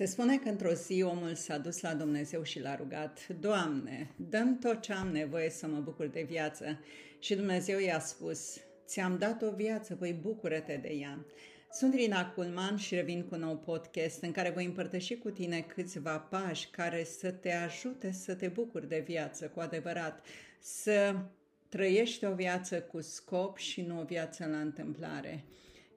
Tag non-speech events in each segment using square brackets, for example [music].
Se spune că într-o zi omul s-a dus la Dumnezeu și l-a rugat, Doamne, dăm tot ce am nevoie să mă bucur de viață. Și Dumnezeu i-a spus, ți-am dat o viață, voi bucură-te de ea. Sunt Rina Culman și revin cu un nou podcast în care voi împărtăși cu tine câțiva pași care să te ajute să te bucuri de viață cu adevărat, să trăiești o viață cu scop și nu o viață la întâmplare.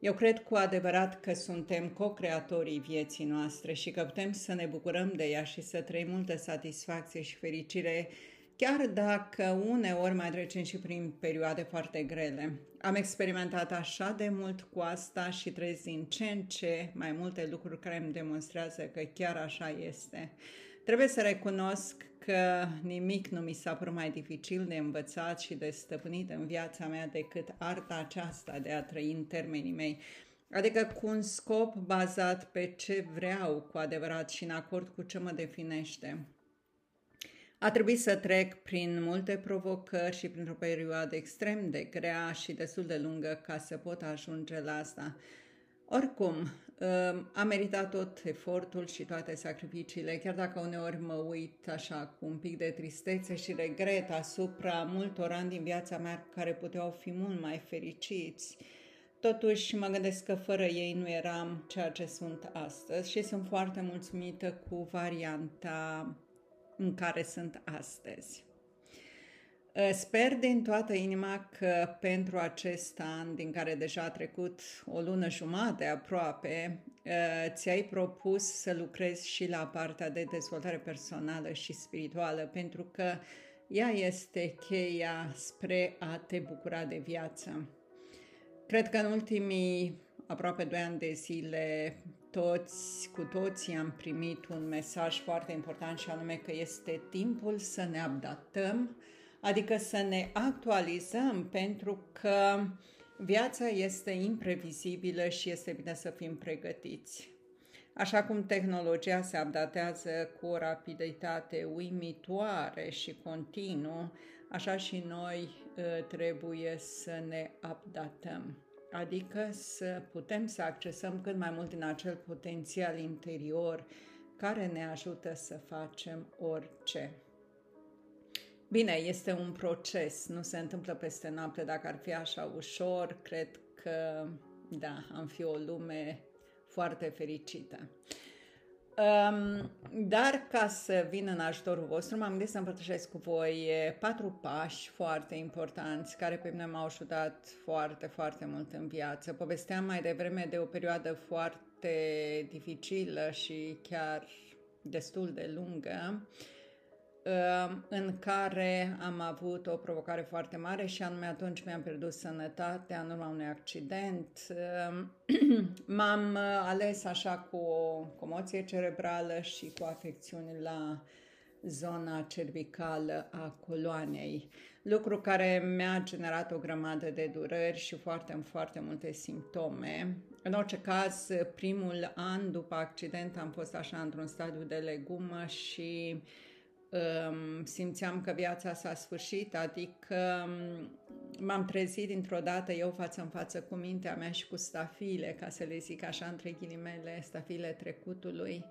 Eu cred cu adevărat că suntem co-creatorii vieții noastre și că putem să ne bucurăm de ea și să trăim multă satisfacție și fericire, chiar dacă uneori mai trecem și prin perioade foarte grele. Am experimentat așa de mult cu asta și trăiesc din ce în ce mai multe lucruri care îmi demonstrează că chiar așa este. Trebuie să recunosc că nimic nu mi s-a părut mai dificil de învățat și de stăpânit în viața mea decât arta aceasta de a trăi în termenii mei, adică cu un scop bazat pe ce vreau cu adevărat și în acord cu ce mă definește. A trebuit să trec prin multe provocări și printr-o perioadă extrem de grea și destul de lungă ca să pot ajunge la asta. Oricum, um, a meritat tot efortul și toate sacrificiile, chiar dacă uneori mă uit așa cu un pic de tristețe și regret asupra multor ani din viața mea care puteau fi mult mai fericiți. Totuși mă gândesc că fără ei nu eram ceea ce sunt astăzi și sunt foarte mulțumită cu varianta în care sunt astăzi. Uh, sper din toată inima că pentru acest an, din care deja a trecut o lună jumate aproape, uh, ți-ai propus să lucrezi și la partea de dezvoltare personală și spirituală, pentru că ea este cheia spre a te bucura de viață. Cred că în ultimii aproape doi ani de zile, toți, cu toții am primit un mesaj foarte important și anume că este timpul să ne adaptăm adică să ne actualizăm pentru că viața este imprevizibilă și este bine să fim pregătiți. Așa cum tehnologia se updatează cu o rapiditate uimitoare și continuă, așa și noi ă, trebuie să ne updatăm, adică să putem să accesăm cât mai mult din acel potențial interior care ne ajută să facem orice. Bine, este un proces, nu se întâmplă peste noapte. Dacă ar fi așa ușor, cred că, da, am fi o lume foarte fericită. Um, dar ca să vin în ajutorul vostru, m-am gândit să împărtășesc cu voi patru pași foarte importanți care pe mine m-au ajutat foarte, foarte mult în viață. Povesteam mai devreme de o perioadă foarte dificilă și chiar destul de lungă Ehm, în care am avut o provocare foarte mare și anume atunci mi-am pierdut sănătatea în urma unui accident. Ehm, [clears throat] m-am ales așa cu o comoție cerebrală și cu afecțiuni la zona cervicală a coloanei, lucru care mi-a generat o grămadă de dureri și foarte, foarte multe simptome. În orice caz, primul an după accident am fost așa într-un stadiu de legumă și uh, simțeam că viața s-a sfârșit, adică m-am trezit dintr-o dată eu față în față cu mintea mea și cu stafile, ca să le zic așa între ghilimele, stafile trecutului.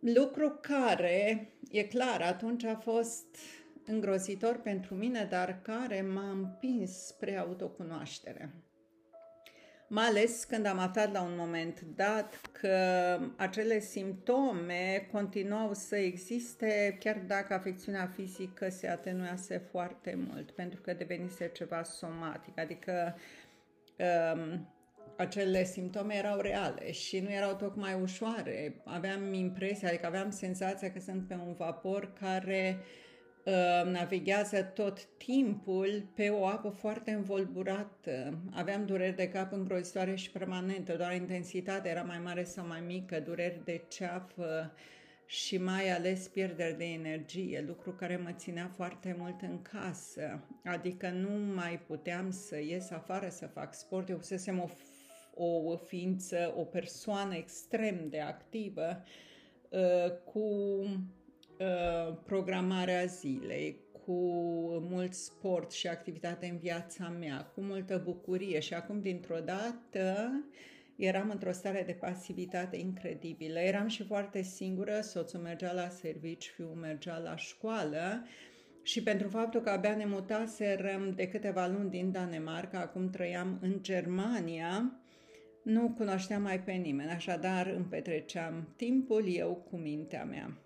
Lucru care, e clar, atunci a fost îngrozitor pentru mine, dar care m-a împins spre autocunoaștere mai ales când am aflat la un moment dat că acele simptome continuau să existe chiar dacă afecțiunea fizică se atenuase foarte mult, pentru că devenise ceva somatic, adică um, acele simptome erau reale și nu erau tocmai ușoare. Aveam impresia, adică aveam senzația că sunt pe un vapor care uh, Uh, navighează tot timpul pe o apă foarte învolburată. Aveam dureri de cap îngrozitoare și permanente, doar intensitatea era mai mare sau mai mică, dureri de ceafă și mai ales pierderi de energie, lucru care mă ținea foarte mult în casă. Adică nu mai puteam să ies afară să fac sport. Eu fusesem o, o ființă, o persoană extrem de activă, uh, cu Uh, programarea zilei, cu mult sport și activitate în viața mea, cu multă bucurie și acum dintr-o dată eram într-o stare de pasivitate incredibilă. Eram și foarte singură, soțul mergea la servici, fiul mergea la școală și pentru faptul că abia ne mutaserăm de câteva luni din Danemarca, acum trăiam în Germania, nu cunoșteam mai pe nimeni, așadar îmi petreceam timpul eu cu mintea mea.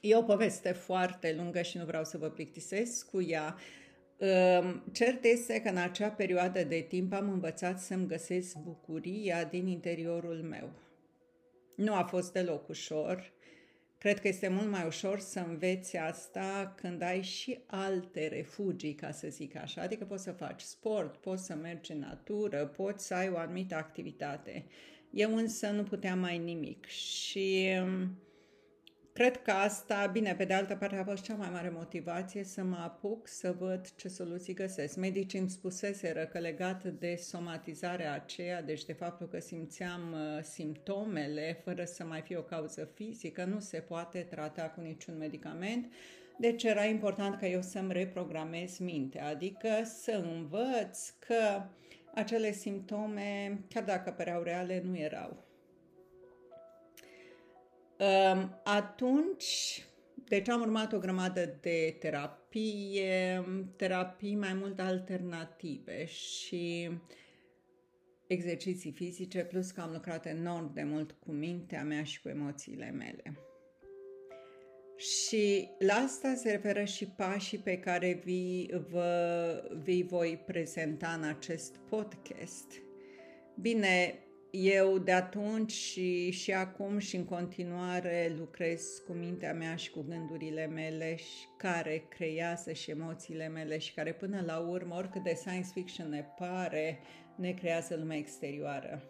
E o poveste foarte lungă și nu vreau să vă plictisesc cu ea. Cert este că în acea perioadă de timp am învățat să-mi găsesc bucuria din interiorul meu. Nu a fost deloc ușor. Cred că este mult mai ușor să înveți asta când ai și alte refugii, ca să zic așa. Adică poți să faci sport, poți să mergi în natură, poți să ai o anumită activitate. Eu însă nu puteam mai nimic și Cred că asta, bine, pe de altă parte a fost cea mai mare motivație să mă apuc să văd ce soluții găsesc. Medicii îmi spuseseră că legat de somatizarea aceea, deci de faptul că simțeam uh, simptomele fără să mai fie o cauză fizică, nu se poate trata cu niciun medicament. Deci era important ca eu să-mi reprogramez mintea, adică să învăț că acele simptome, chiar dacă păreau reale, nu erau. Atunci, deci am urmat o grămadă de terapie, terapii mai mult alternative și exerciții fizice, plus că am lucrat enorm de mult cu mintea mea și cu emoțiile mele. Și la asta se referă și pașii pe care vi, vă, vi voi prezenta în acest podcast. Bine, eu de atunci și, și acum și în continuare lucrez cu mintea mea și cu gândurile mele și care creează și emoțiile mele și care până la urmă, oricât de science fiction ne pare, ne creează lumea exterioară.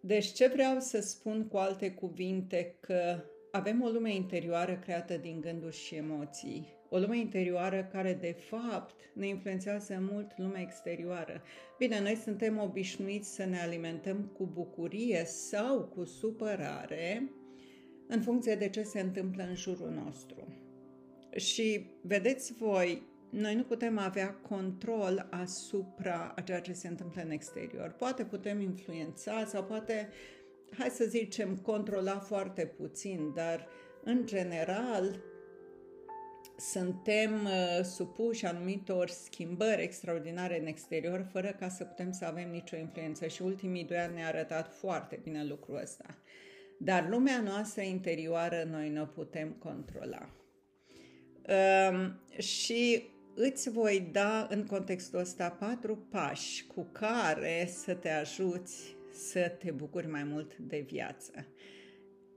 Deci ce vreau să spun cu alte cuvinte că avem o lume interioară creată din gânduri și emoții o lume interioară care de fapt ne influențează mult lumea exterioară. Bine, noi suntem obișnuiți să ne alimentăm cu bucurie sau cu supărare în funcție de ce se întâmplă în jurul nostru. Și vedeți voi, noi nu putem avea control asupra a ceea ce se întâmplă în exterior. Poate putem influența sau poate, hai să zicem, controla foarte puțin, dar în general suntem uh, supuși anumitor schimbări extraordinare în exterior fără ca să putem să avem nicio influență și ultimii doi ani ne-a arătat foarte bine lucrul ăsta. Dar lumea noastră interioară noi nu o putem controla. Um, și îți voi da în contextul ăsta patru pași cu care să te ajuți să te bucuri mai mult de viață.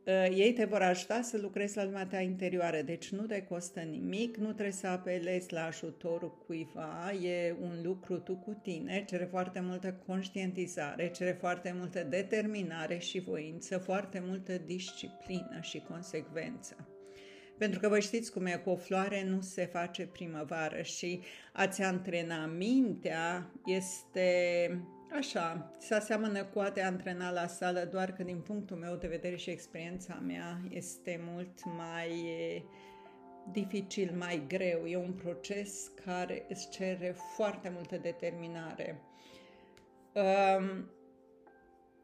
Uh, ei te vor ajuta să lucrezi la lumea ta interioară, deci nu te costă nimic, nu trebuie să apelezi la ajutorul cuiva, e un lucru tu cu tine, cere foarte multă conștientizare, cere foarte multă determinare și voință, foarte multă disciplină și consecvență. Pentru că vă știți cum e, cu o floare nu se face primăvară și a-ți antrena mintea este Așa, se aseamănă cu a te antrena la sală, doar că din punctul meu de vedere și experiența mea este mult mai dificil, mai greu. E un proces care îți cere foarte multă determinare. Um,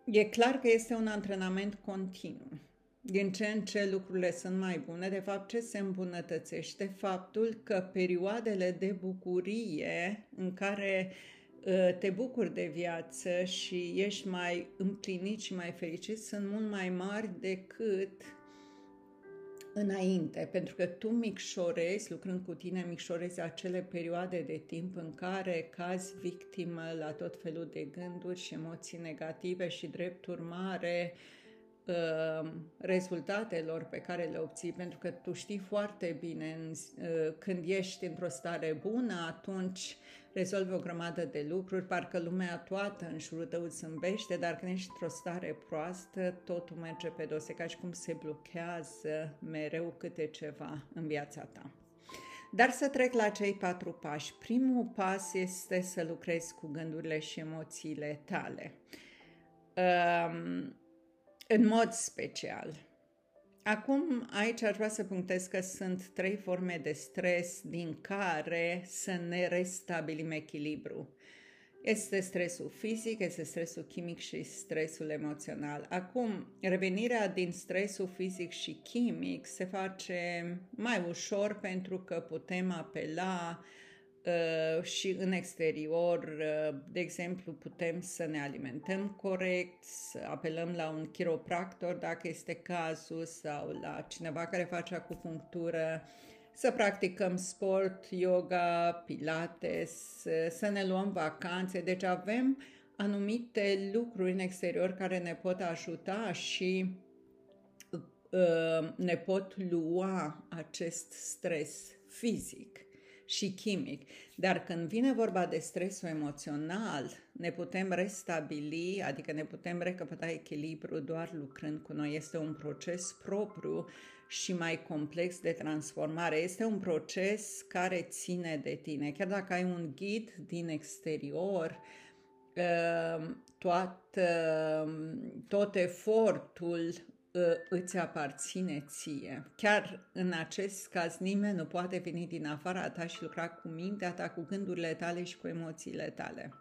e clar că este un antrenament continuu. Din ce în ce lucrurile sunt mai bune, de fapt ce se îmbunătățește? Faptul că perioadele de bucurie în care uh, Ă, te bucuri de viață și ești mai împlinit și mai fericit. Sunt mult mai mari decât înainte, pentru că tu micșorezi, lucrând cu tine, micșorezi acele perioade de timp în care cazi victimă la tot felul de gânduri și emoții negative și drept urmare ă, rezultatelor pe care le obții, pentru că tu știi foarte bine ă, când ești într-o stare bună, atunci rezolvi o grămadă de lucruri, parcă lumea toată în jurul tău îți zâmbește, dar când ești într-o stare proastă, totul merge pe dos, ca și cum se blochează mereu câte ceva în viața ta. Dar să trec la cei patru pași. Primul pas este să lucrezi cu gândurile și emoțiile tale. Um, în mod special, Acum, aici aș vrea să punctez că sunt trei forme de stres din care să ne restabilim echilibru. Este stresul fizic, este stresul chimic și stresul emoțional. Acum, revenirea din stresul fizic și chimic se face mai ușor pentru că putem apela uh, și în exterior, uh, de exemplu, putem să ne alimentăm corect, să apelăm la un chiropractor dacă este cazul sau la cineva care face acupunctură, să practicăm sport, yoga, pilates, să ne luăm vacanțe. Deci avem anumite lucruri în exterior care ne pot ajuta și uh, ne pot lua acest stres fizic și chimic. Dar când vine vorba de stresul emoțional, ne putem restabili, adică ne putem recăpăta echilibru doar lucrând cu noi. Este un proces propriu și mai complex de transformare. Este un proces care ține de tine. Chiar dacă ai un ghid din exterior, uh, tot, uh, tot efortul uh, îți aparține ție. Chiar în acest caz nimeni nu poate veni din afara ta și lucra cu mintea ta, cu gândurile tale și cu emoțiile tale.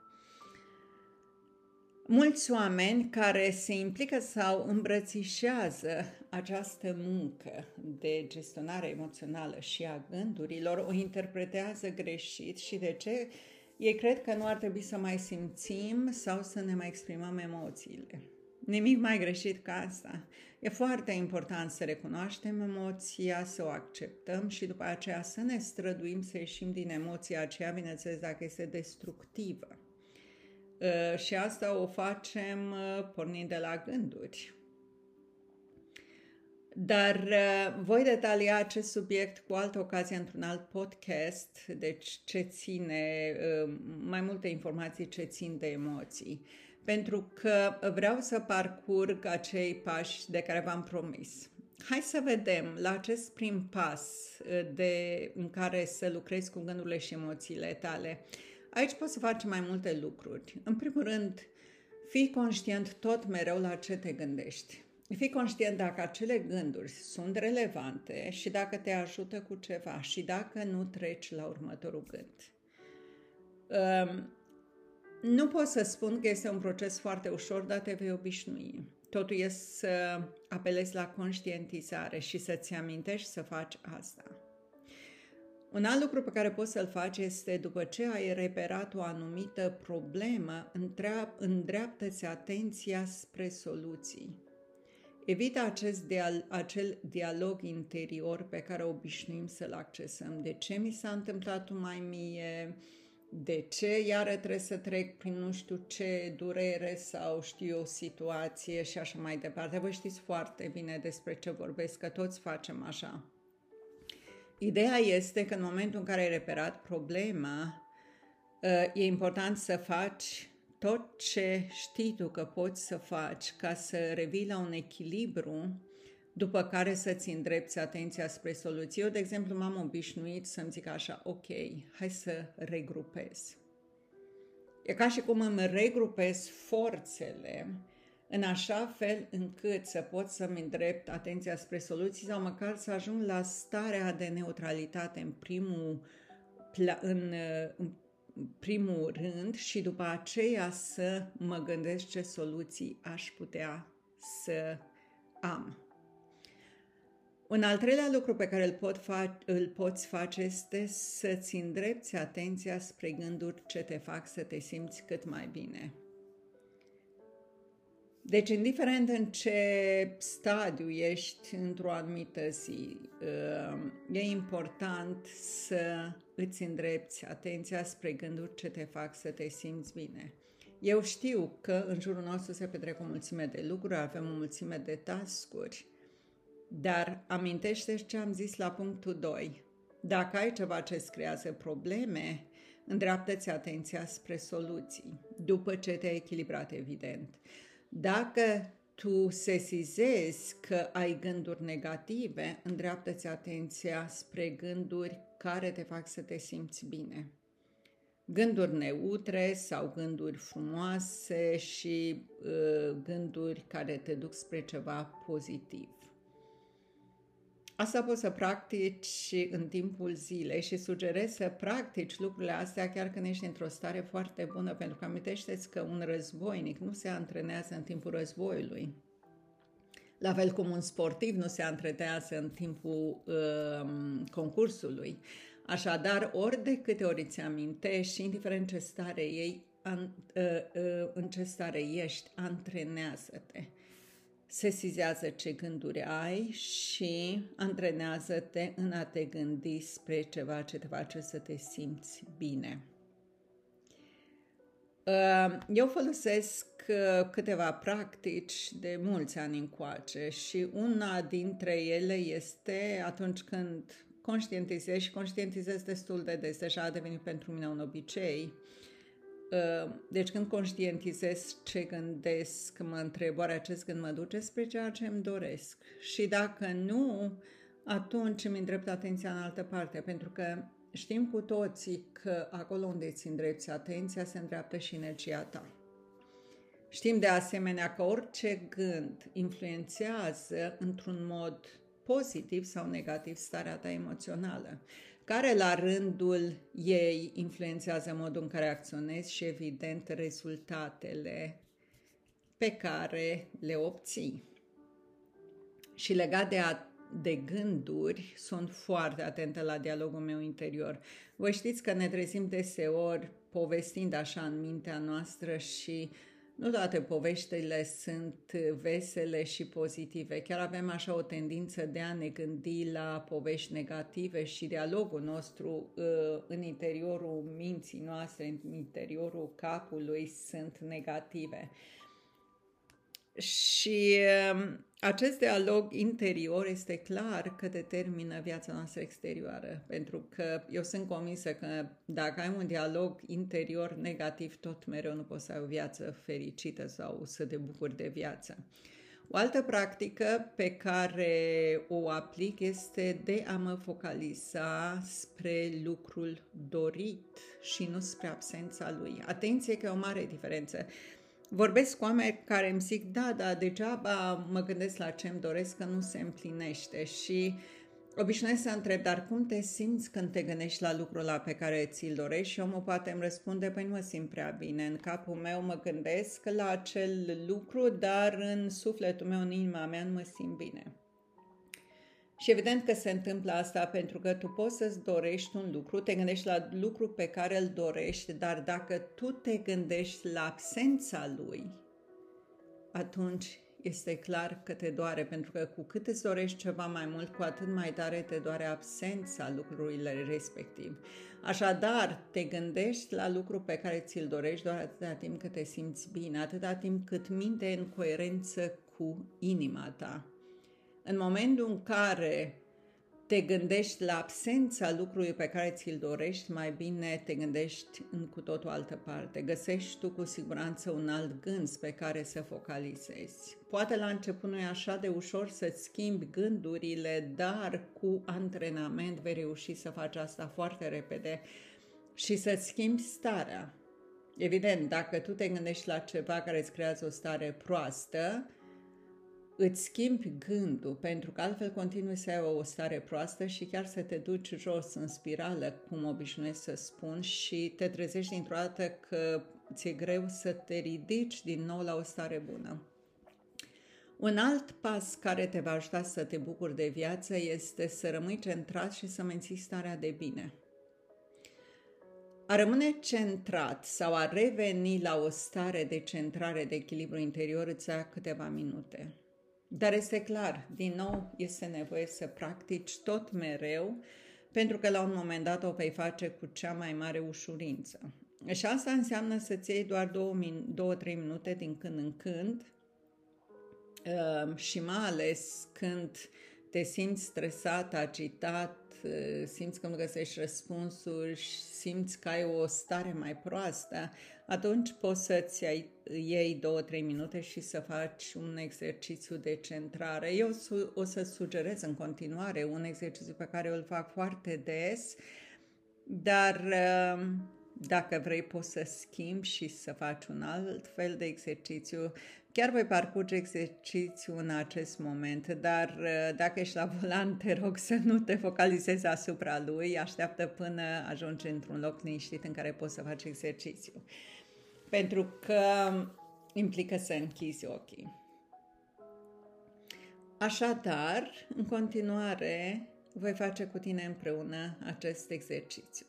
Mulți oameni care se implică sau îmbrățișează această muncă de gestionare emoțională și a gândurilor o interpretează greșit și de ce ei cred că nu ar trebui să mai simțim sau să ne mai exprimăm emoțiile. Nimic mai greșit ca asta. E foarte important să recunoaștem emoția, să o acceptăm și după aceea să ne străduim să ieșim din emoția aceea, bineînțeles dacă este destructivă. Uh, și asta o facem uh, pornind de la gânduri. Dar uh, voi detalia acest subiect cu altă ocazie într-un alt podcast, deci ce ține, mai multe informații ce țin de emoții. Pentru că vreau să parcurg acei pași de care v-am promis. Hai să vedem la acest prim pas de, în care să lucrezi cu gândurile și emoțiile tale. Aici poți să faci mai multe lucruri. În primul rând, fii conștient tot mereu la ce te gândești. Fii conștient dacă acele gânduri sunt relevante și dacă te ajută cu ceva și dacă nu treci la următorul gând. Um, nu pot să spun că este un proces foarte ușor, dar te vei obișnui. Totul este să apelezi la conștientizare și să-ți amintești să faci asta. Un alt lucru pe care poți să-l faci este, după ce ai reperat o anumită problemă, îndreaptă-ți atenția spre soluții. Evită acest dial- acel dialog interior pe care obișnuim să-l accesăm. De ce mi s-a întâmplat mai mie? De ce iară trebuie să trec prin nu știu ce durere sau știu o situație și așa mai departe. Vă știți foarte bine despre ce vorbesc, că toți facem așa. Ideea este că în momentul în care ai reperat problema, uh, e important să faci tot ce știi tu că poți să faci ca să revii la un echilibru după care să-ți îndrepți atenția spre soluții. Eu, de exemplu, m-am obișnuit să-mi zic așa, ok, hai să regrupez. E ca și cum îmi regrupez forțele în așa fel încât să pot să-mi îndrept atenția spre soluții sau măcar să ajung la starea de neutralitate în primul, în, în primul rând și după aceea să mă gândesc ce soluții aș putea să am. Un al treilea lucru pe care îl, pot fa- îl poți face este să-ți îndrepți atenția spre gânduri ce te fac să te simți cât mai bine. Deci, indiferent în ce stadiu ești într-o anumită zi, uh, e important să îți îndrepți atenția spre gânduri ce te fac să te simți bine. Eu știu că în jurul nostru se petrec o mulțime de lucruri, avem o mulțime de tascuri, dar amintește ce am zis la punctul 2. Dacă ai ceva ce îți creează probleme, îndreaptă-ți atenția spre soluții, după ce te-ai echilibrat, evident. Dacă tu sesizezi că ai gânduri negative, îndreaptă-ți atenția spre gânduri care te fac să te simți bine. Gânduri neutre sau gânduri frumoase și uh, gânduri care te duc spre ceva pozitiv. Asta poți să practici în timpul zilei și sugerez să practici lucrurile astea chiar când ești într-o stare foarte bună, pentru că amintește-ți că un războinic nu se antrenează în timpul războiului. La fel cum un sportiv nu se antrenează în timpul uh, concursului. Așadar, ori de câte ori ți amintești, indiferent ce stare ei, an, uh, uh, în ce stare ești, antrenează-te sesizează ce gânduri ai și antrenează-te în a te gândi spre ceva ce te face să te simți bine. Uh, eu folosesc uh, câteva practici de mulți ani încoace și una dintre ele este atunci când conștientizezi și conștientizezi destul de des, deja a devenit pentru mine un obicei, Uh, deci când conștientizez ce gândesc, mă întreb oare acest gând mă duce spre ceea ce îmi doresc. Și dacă nu, atunci îmi îndrept atenția în altă parte, pentru că știm cu toții că acolo unde îți îndrepți atenția se îndreaptă și energia ta. Știm de asemenea că orice gând influențează într-un mod pozitiv sau negativ starea ta emoțională care la rândul ei influențează modul în care acționezi și, evident, rezultatele pe care le obții. Și legat de, a, de gânduri, sunt foarte atentă la dialogul meu interior. Voi știți că ne trezim deseori povestind așa în mintea noastră și nu toate poveștile sunt vesele și pozitive. Chiar avem așa o tendință de a ne gândi la povești negative și dialogul nostru uh, în interiorul minții noastre, în interiorul capului sunt negative. Și um, acest dialog interior este clar că determină viața noastră exterioară, pentru că eu sunt convinsă că dacă ai un dialog interior negativ, tot mereu nu poți să ai o viață fericită sau să te bucuri de viață. O altă practică pe care o aplic este de a mă focaliza spre lucrul dorit și nu spre absența lui. Atenție că e o mare diferență. Vorbesc cu oameni care îmi zic, da, da, degeaba mă gândesc la ce îmi doresc că nu se împlinește și obișnuiesc să întreb, dar cum te simți când te gândești la lucrul ăla pe care ți-l dorești? Și omul poate îmi răspunde, păi nu mă simt prea bine, în capul meu mă gândesc la acel lucru, dar în sufletul meu, în inima mea, nu mă simt bine. Și evident că se întâmplă asta pentru că tu poți să-ți dorești un lucru, te gândești la lucru pe care îl dorești, dar dacă tu te gândești la absența lui, atunci este clar că te doare, pentru că cu cât îți dorești ceva mai mult, cu atât mai tare te doare absența lucrurile respectiv. Așadar, te gândești la lucru pe care ți-l dorești doar atâta timp cât te simți bine, atâta timp cât minte în coerență cu inima ta. În momentul în care te gândești la absența lucrului pe care ți-l dorești, mai bine te gândești în cu totul altă parte. Găsești tu cu siguranță un alt gând pe care să focalizezi. Poate la început nu e așa de ușor să-ți schimbi gândurile, dar cu antrenament vei reuși să faci asta foarte repede și să-ți schimbi starea. Evident, dacă tu te gândești la ceva care îți creează o stare proastă, îți schimbi gândul, pentru că altfel continui să ai o stare proastă și chiar să te duci jos în spirală, cum obișnuiesc să spun, și te trezești dintr-o dată că ți-e greu să te ridici din nou la o stare bună. Un alt pas care te va ajuta să te bucuri de viață este să rămâi centrat și să menții starea de bine. A rămâne centrat sau a reveni la o stare de centrare, de echilibru interior îți ia câteva minute. Dar este clar, din nou este nevoie să practici tot mereu, pentru că la un moment dat o vei face cu cea mai mare ușurință. Și asta înseamnă să-ți iei doar 2-3 minute din când în când uh, și mai ales când te simți stresat, agitat, uh, simți că nu găsești răspunsuri, simți că ai o stare mai proastă, atunci poți să-ți iei două-trei minute și să faci un exercițiu de centrare. Eu o să sugerez în continuare un exercițiu pe care îl fac foarte des, dar um, Dacă vrei, poți să schimbi și să faci un alt fel de exercițiu. Chiar voi parcurge exercițiu în acest moment, dar uh, dacă ești la volan, te rog să nu te focalizezi asupra lui, așteaptă până ajungi într-un loc liniștit în care poți să faci exercițiu. Pentru că implică să închizi ochii. Așadar, în continuare, voi face cu tine împreună acest exercițiu.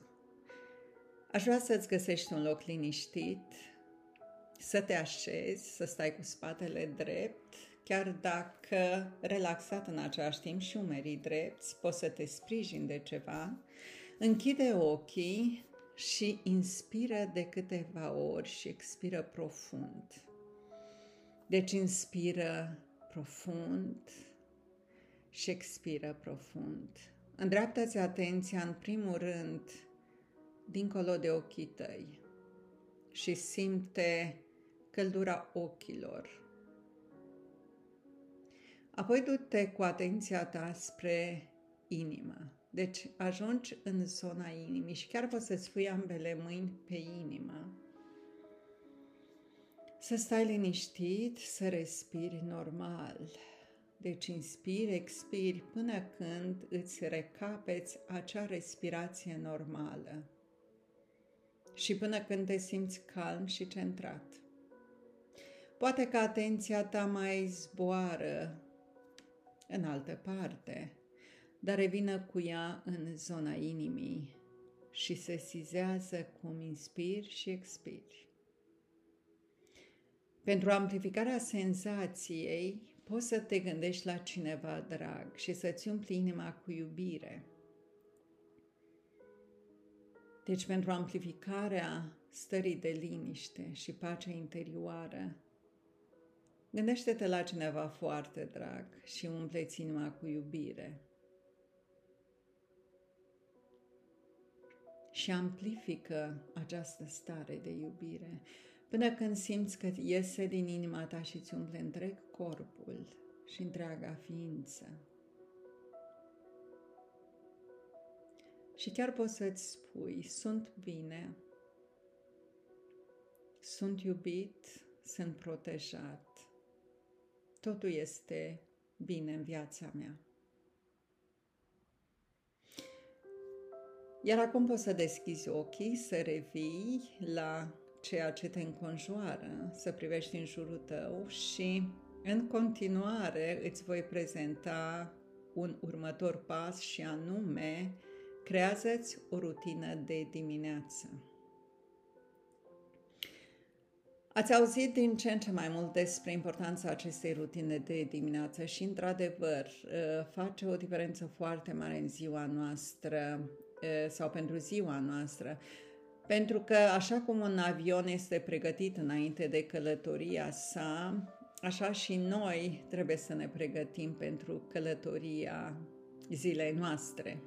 Aș vrea să-ți găsești un loc liniștit, să te așezi, să stai cu spatele drept, chiar dacă relaxat în același timp și umerii drepți, poți să te sprijini de ceva, închide ochii și inspiră de câteva ori și expiră profund. Deci inspiră profund și expiră profund. Îndreaptă-ți atenția în primul rând dincolo de ochii tăi și simte căldura ochilor. Apoi du-te cu atenția ta spre inimă. Deci ajungi în zona inimii și chiar poți să-ți pui ambele mâini pe inimă. Să stai liniștit, să respiri normal. Deci inspiri, expiri până când îți recapeți acea respirație normală și până când te simți calm și centrat. Poate că atenția ta mai zboară în altă parte, dar revină cu ea în zona inimii și se sizează cum inspiri și expiri. Pentru amplificarea senzației, poți să te gândești la cineva drag și să-ți umpli inima cu iubire. Deci, pentru amplificarea stării de liniște și pace interioară, gândește-te la cineva foarte drag și umpleți inima cu iubire. Și amplifică această stare de iubire până când simți că iese din inima ta și îți umple întreg corpul și întreaga ființă. Și chiar poți să-ți spui, sunt bine, sunt iubit, sunt protejat, totul este bine în viața mea. Iar acum poți să deschizi ochii, să revii la ceea ce te înconjoară, să privești în jurul tău și în continuare îți voi prezenta un următor pas și anume creează-ți o rutină de dimineață. Ați auzit din ce în ce mai mult despre importanța acestei rutine de dimineață și, într-adevăr, face o diferență foarte mare în ziua noastră sau pentru ziua noastră. Pentru că așa cum un avion este pregătit înainte de călătoria sa, așa și noi trebuie să ne pregătim pentru călătoria zilei noastre.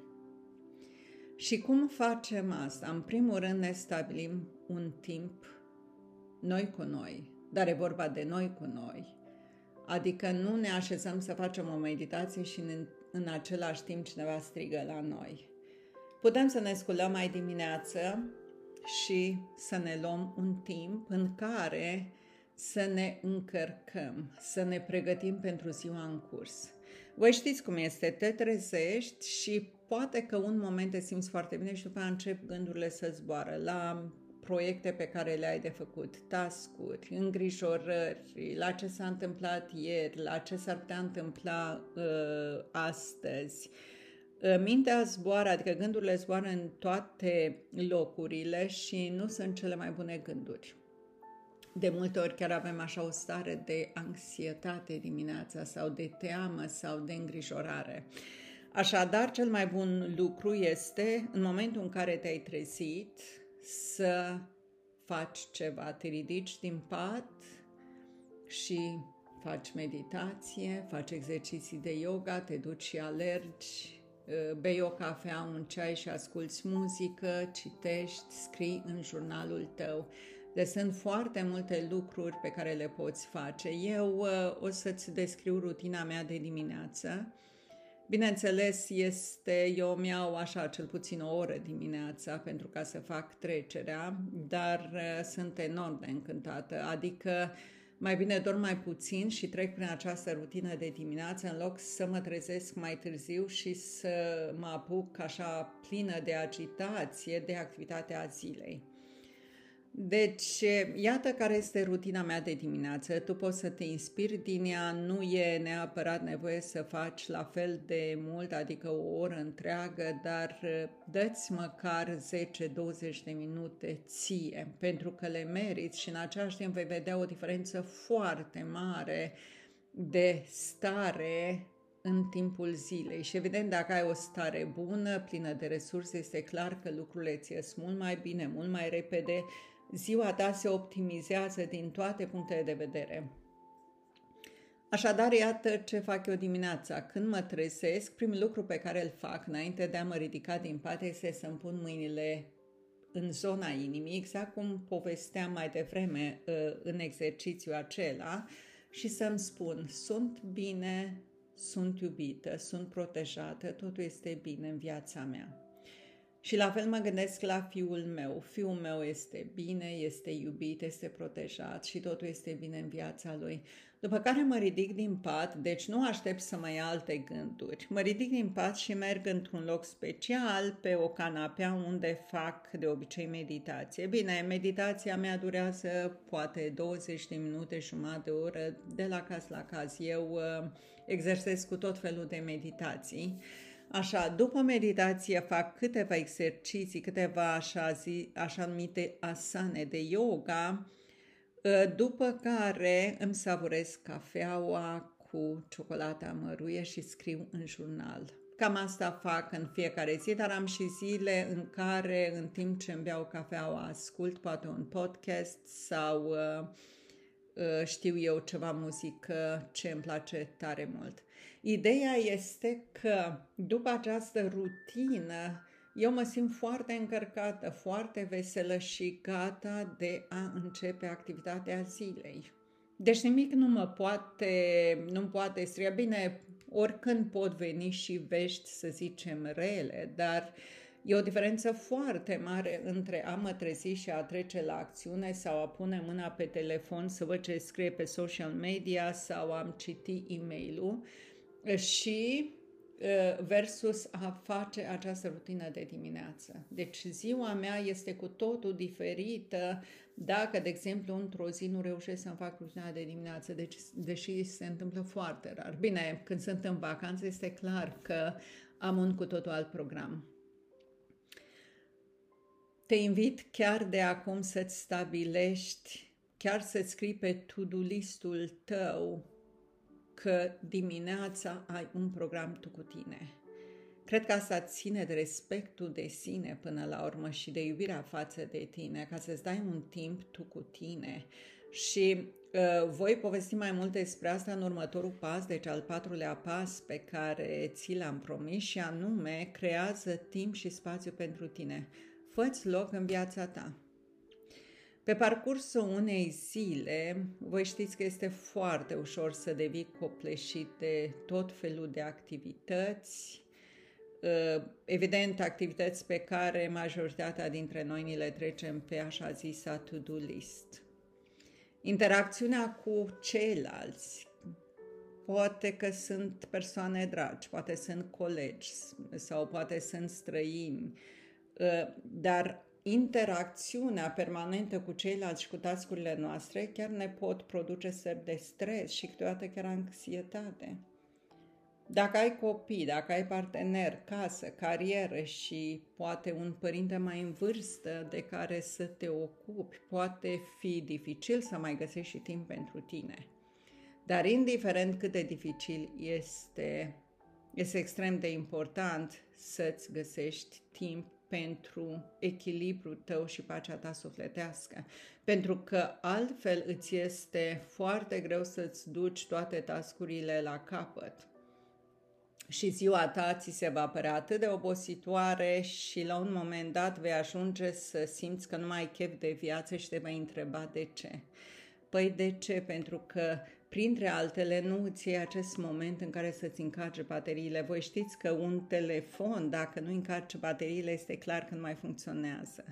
Și cum facem asta? În primul rând ne stabilim un timp noi cu noi, dar e vorba de noi cu noi. Adică nu ne așezăm să facem o meditație și în, în același timp cineva strigă la noi. Putem să ne sculăm mai dimineață și să ne luăm un timp în care să ne încărcăm, să ne pregătim pentru ziua în curs. Voi știți cum este, te trezești și poate că un moment te simți foarte bine și după aceea încep gândurile să zboară la proiecte pe care le ai de făcut, tascuri, îngrijorări, la ce s-a întâmplat ieri, la ce s-ar putea întâmpla uh, astăzi. Uh, Mintea zboară, adică gândurile zboară în toate locurile și nu sunt cele mai bune gânduri. De multe ori chiar avem așa o stare de anxietate dimineața sau de teamă sau de îngrijorare. Așadar, cel mai bun lucru este, în momentul în care te-ai trezit, să faci ceva. Te ridici din pat și faci meditație, faci exerciții de yoga, te duci și alergi, Uh, bei o cafea, un ceai și asculți muzică, citești, scrii în jurnalul tău. Deci sunt foarte multe lucruri pe care le poți face. Eu uh, o să-ți descriu rutina mea de dimineață Bineînțeles, este, eu mi-au așa cel puțin o oră dimineața pentru ca să fac trecerea, dar uh, sunt enorm de încântată, adică mai bine dorm mai puțin și trec prin această rutină de dimineață în loc să mă trezesc mai târziu și să mă apuc așa plină de agitație de activitatea zilei. Deci, iată care este rutina mea de dimineață. Tu poți să te inspiri din ea, nu e neapărat nevoie să faci la fel de mult, adică o oră întreagă, dar dă-ți măcar 10-20 de minute ție, pentru că le meriți și în același timp vei vedea o diferență foarte mare de stare în timpul zilei și evident dacă ai o stare bună, plină de resurse, este clar că lucrurile ți ies mult mai bine, mult mai repede ziua ta se optimizează din toate punctele de vedere. Așadar, iată ce fac eu dimineața. Când mă trezesc, primul lucru pe care îl fac înainte de a mă ridica din pat este să-mi pun mâinile în zona inimii, exact cum povesteam mai devreme uh, în exercițiul acela, și să-mi spun, sunt bine, sunt iubită, sunt protejată, totul este bine în viața mea. Și la fel mă gândesc la fiul meu. Fiul meu este bine, este iubit, este protejat și totul este bine în viața lui. După care mă ridic din pat, deci nu aștept să mai ia alte gânduri. Mă ridic din pat și merg într-un loc special, pe o canapea unde fac de obicei meditație. Bine, meditația mea durează poate 20 de minute, jumătate de oră, de la caz la caz. Eu uh, exersez cu tot felul de meditații. Așa, după meditație fac câteva exerciții, câteva așa, zi, așa numite asane de yoga, ă, după care îmi savurez cafeaua cu ciocolata măruie și scriu în jurnal. Cam asta fac în fiecare zi, dar am și zile în care, în timp ce îmi beau cafeaua, ascult poate un podcast sau uh, uh, știu eu ceva muzică ce îmi place tare mult. Ideea este că după această rutină eu mă simt foarte încărcată, foarte veselă și gata de a începe activitatea zilei. Deci nimic nu mă poate, nu poate stria. Bine, oricând pot veni și vești, să zicem, rele, dar e o diferență foarte mare între a mă trezi și a trece la acțiune sau a pune mâna pe telefon să văd ce scrie pe social media sau am citi e mail și versus a face această rutină de dimineață. Deci ziua mea este cu totul diferită dacă, de exemplu, într-o zi nu reușesc să-mi fac rutina de dimineață, deci, deși se întâmplă foarte rar. Bine, când sunt în vacanță este clar că am un cu totul alt program. Te invit chiar de acum să-ți stabilești, chiar să-ți scrii pe to-do listul tău că dimineața ai un program tu cu tine. Cred că asta ține de respectul de sine până la urmă și de iubirea față de tine, ca să-ți dai un timp tu cu tine. Și uh, voi povesti mai mult despre asta în următorul pas, deci al patrulea pas pe care ți l-am promis și anume creează timp și spațiu pentru tine. Fă-ți loc în viața ta. Pe parcursul unei zile, voi știți că este foarte ușor să devii copleșit de tot felul de activități, uh, evident activități pe care majoritatea dintre noi ni le trecem pe așa zisa to-do list. Interacțiunea cu ceilalți, poate că sunt persoane dragi, poate sunt colegi sau poate sunt străini, uh, dar interacțiunea permanentă cu ceilalți și cu tascurile noastre chiar ne pot produce stări de stres și câteodată chiar anxietate. Dacă ai copii, dacă ai partener, casă, carieră și poate un părinte mai în vârstă de care să te ocupi, poate fi dificil să mai găsești și timp pentru tine. Dar indiferent cât de dificil este, este extrem de important să-ți găsești timp pentru echilibrul tău și pacea ta sufletească. Pentru că altfel îți este foarte greu să-ți duci toate tascurile la capăt. Și ziua ta ți se va părea atât de obositoare și la un moment dat vei ajunge să simți că nu mai ai chef de viață și te vei întreba de ce. Păi de ce? Pentru că printre altele, nu îți iei acest moment în care să-ți încarce bateriile. Voi știți că un telefon, dacă nu încarce bateriile, este clar că nu mai funcționează.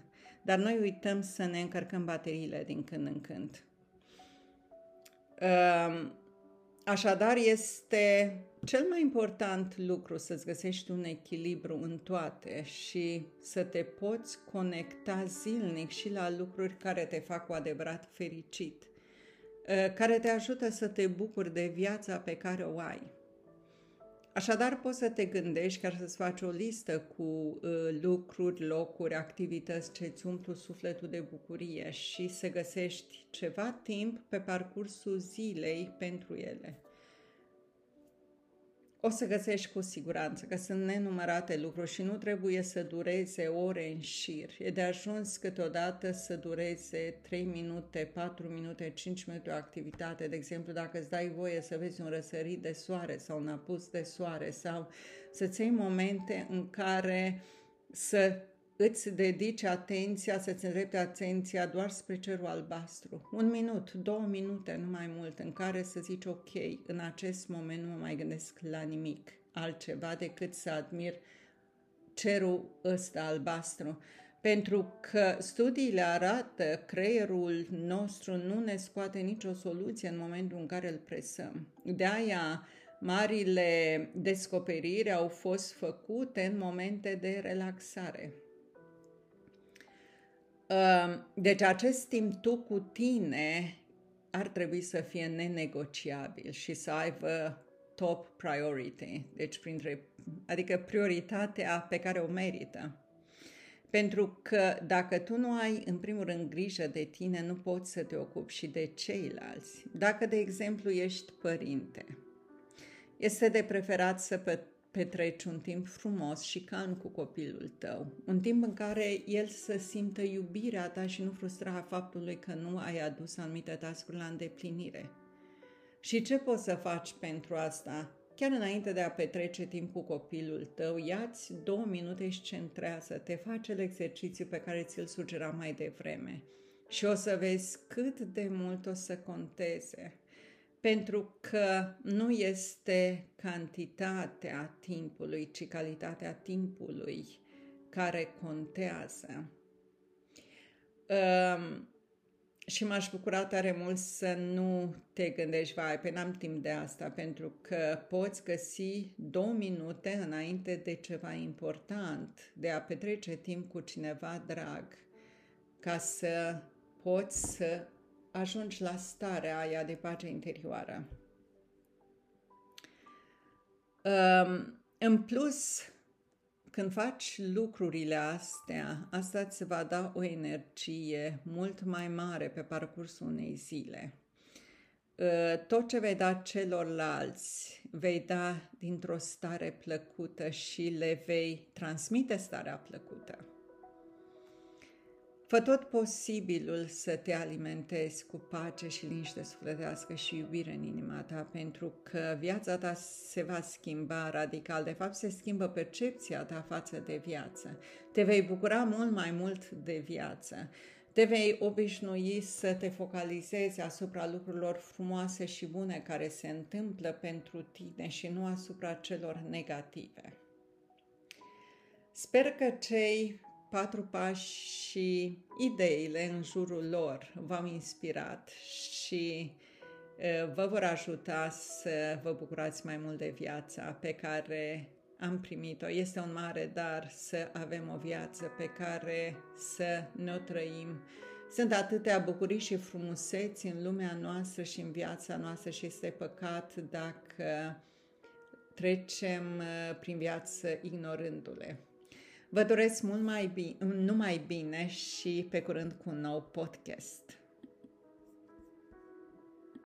Dar noi uităm să ne încărcăm bateriile din când în când. Ehm, așadar, este cel mai important lucru să-ți găsești un echilibru în toate și să te poți conecta zilnic și la lucruri care te fac cu adevărat fericit, eh, care te ajută să te bucuri de viața pe care o ai. Așadar, poți să te gândești chiar să-ți faci o listă cu uh, lucruri, locuri, activități ce îți umplu sufletul de bucurie și să găsești ceva timp pe parcursul zilei pentru ele o să găsești cu siguranță că sunt nenumărate lucruri și nu trebuie să dureze ore în șir. E de ajuns câteodată să dureze 3 minute, 4 minute, 5 minute o activitate. De exemplu, dacă îți dai voie să vezi un răsărit de soare sau un apus de soare sau să-ți iei momente în care să îți dedici atenția, să-ți îndrepte atenția doar spre cerul albastru. Un minut, două minute, nu mai mult, în care să zici ok, în acest moment nu mă mai gândesc la nimic altceva decât să admir cerul ăsta albastru. Pentru că studiile arată creierul nostru nu ne scoate nicio soluție în momentul în care îl presăm. De aia marile descoperiri au fost făcute în momente de relaxare. Ehm, deci acest timp tu cu tine ar trebui să fie nenegociabil și să aibă top priority, deci printre, adică prioritatea pe care o merită. Pentru că dacă tu nu ai, în primul rând, grijă de tine, nu poți să te ocupi și de ceilalți. Dacă, de exemplu, ești părinte, este de preferat să petreci un timp frumos și calm cu copilul tău, un timp în care el să simtă iubirea ta și nu frustra faptului că nu ai adus anumite tascuri la îndeplinire. Și ce poți să faci pentru asta? Chiar înainte de a petrece timp cu copilul tău, ia-ți două minute și centrează, te face exercițiu pe care ți-l sugera mai devreme și o să vezi cât de mult o să conteze pentru că nu este cantitatea timpului, ci calitatea timpului care contează. Um, și m-aș bucura tare mult să nu te gândești, vai, pe n-am timp de asta, pentru că poți găsi două minute înainte de ceva important, de a petrece timp cu cineva drag, ca să poți să ajungi la starea aia de pace interioară. Um, în plus, când faci lucrurile astea, asta îți va da o energie mult mai mare pe parcursul unei zile. Uh, tot ce vei da celorlalți, vei da dintr-o stare plăcută și le vei transmite starea plăcută. Fă tot posibilul să te alimentezi cu pace și liniște sufletească și iubire în inima ta, pentru că viața ta se va schimba radical. De fapt, se schimbă percepția ta față de viață. Te vei bucura mult mai mult de viață. Te vei obișnui să te focalizezi asupra lucrurilor frumoase și bune care se întâmplă pentru tine și nu asupra celor negative. Sper că cei patru pași și ideile în jurul lor v-au inspirat și vă vor ajuta să vă bucurați mai mult de viața pe care am primit-o. Este un mare dar să avem o viață pe care să ne o trăim. Sunt atâtea bucurii și frumuseți în lumea noastră și în viața noastră și este păcat dacă trecem prin viață ignorându-le. Vă doresc mult mai bine, numai bine și pe curând cu un nou podcast.